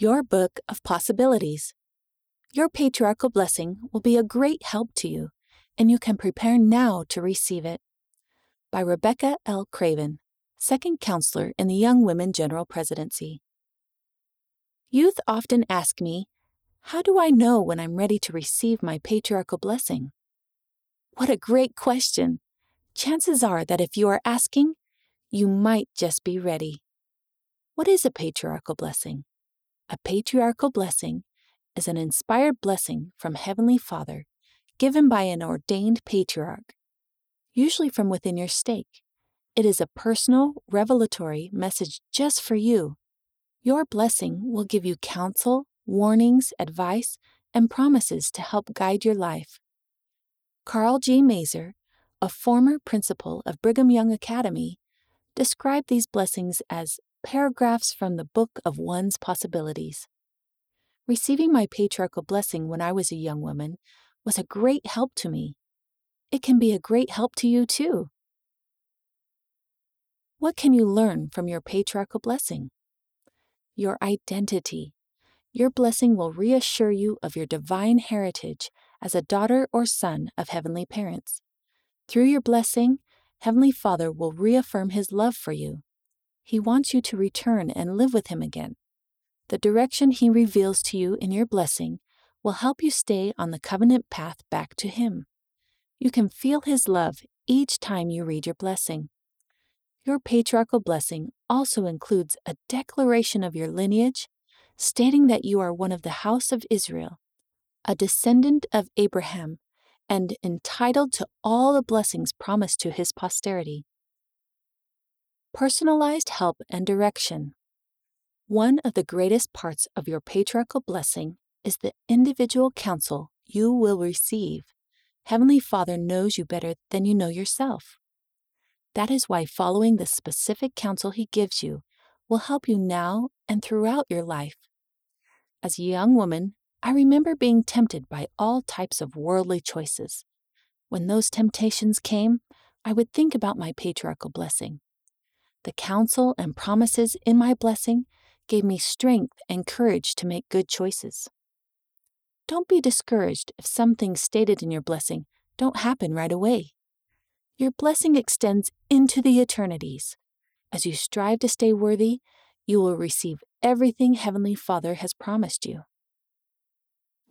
Your Book of Possibilities. Your patriarchal blessing will be a great help to you, and you can prepare now to receive it. By Rebecca L. Craven, Second Counselor in the Young Women General Presidency. Youth often ask me, How do I know when I'm ready to receive my patriarchal blessing? What a great question! Chances are that if you are asking, you might just be ready. What is a patriarchal blessing? A patriarchal blessing is an inspired blessing from Heavenly Father given by an ordained patriarch, usually from within your stake. It is a personal, revelatory message just for you. Your blessing will give you counsel, warnings, advice, and promises to help guide your life. Karl G. Maeser, a former principal of Brigham Young Academy, described these blessings as paragraphs from the book of one's possibilities. Receiving my patriarchal blessing when I was a young woman was a great help to me. It can be a great help to you too. What can you learn from your patriarchal blessing? Your identity. Your blessing will reassure you of your divine heritage as a daughter or son of heavenly parents. Through your blessing, Heavenly Father will reaffirm His love for you he wants you to return and live with Him again. The direction He reveals to you in your blessing will help you stay on the covenant path back to Him. You can feel His love each time you read your blessing. Your patriarchal blessing also includes a declaration of your lineage, stating that you are one of the house of Israel, a descendant of Abraham, and entitled to all the blessings promised to his posterity. Personalized help and direction. One of the greatest parts of your patriarchal blessing is the individual counsel you will receive. Heavenly Father knows you better than you know yourself. That is why following the specific counsel He gives you will help you now and throughout your life. As a young woman, I remember being tempted by all types of worldly choices. When those temptations came, I would think about my patriarchal blessing. The counsel and promises in my blessing gave me strength and courage to make good choices. Don't be discouraged if some things stated in your blessing don't happen right away. Your blessing extends into the eternities. As you strive to stay worthy, you will receive everything Heavenly Father has promised you.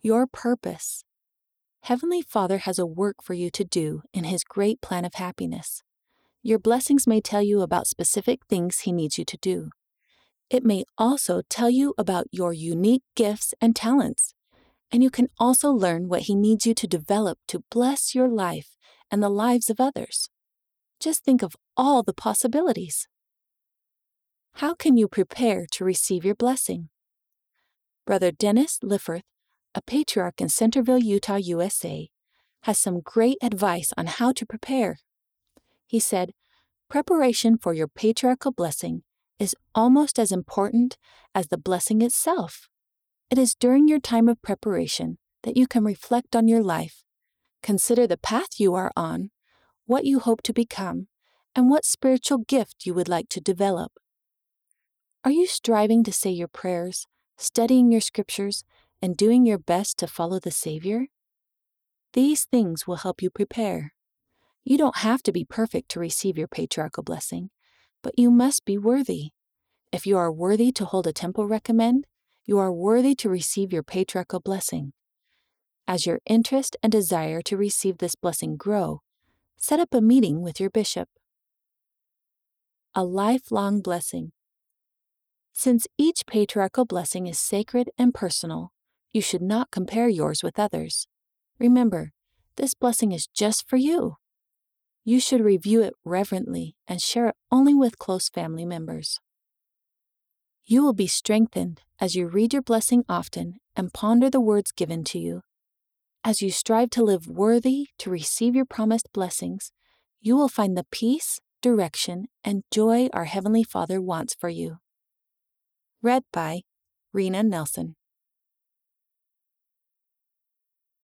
Your purpose. Heavenly Father has a work for you to do in His great plan of happiness. Your blessings may tell you about specific things He needs you to do. It may also tell you about your unique gifts and talents. And you can also learn what He needs you to develop to bless your life and the lives of others. Just think of all the possibilities. How can you prepare to receive your blessing? Brother Dennis Lifforth, a patriarch in Centerville, Utah, USA, has some great advice on how to prepare he said, Preparation for your patriarchal blessing is almost as important as the blessing itself. It is during your time of preparation that you can reflect on your life, consider the path you are on, what you hope to become, and what spiritual gift you would like to develop. Are you striving to say your prayers, studying your scriptures, and doing your best to follow the Savior? These things will help you prepare. You don't have to be perfect to receive your patriarchal blessing, but you must be worthy. If you are worthy to hold a temple recommend, you are worthy to receive your patriarchal blessing. As your interest and desire to receive this blessing grow, set up a meeting with your bishop. A lifelong blessing. Since each patriarchal blessing is sacred and personal, you should not compare yours with others. Remember, this blessing is just for you you should review it reverently and share it only with close family members. You will be strengthened as you read your blessing often and ponder the words given to you. As you strive to live worthy to receive your promised blessings, you will find the peace, direction, and joy our Heavenly Father wants for you. Read by Rena Nelson.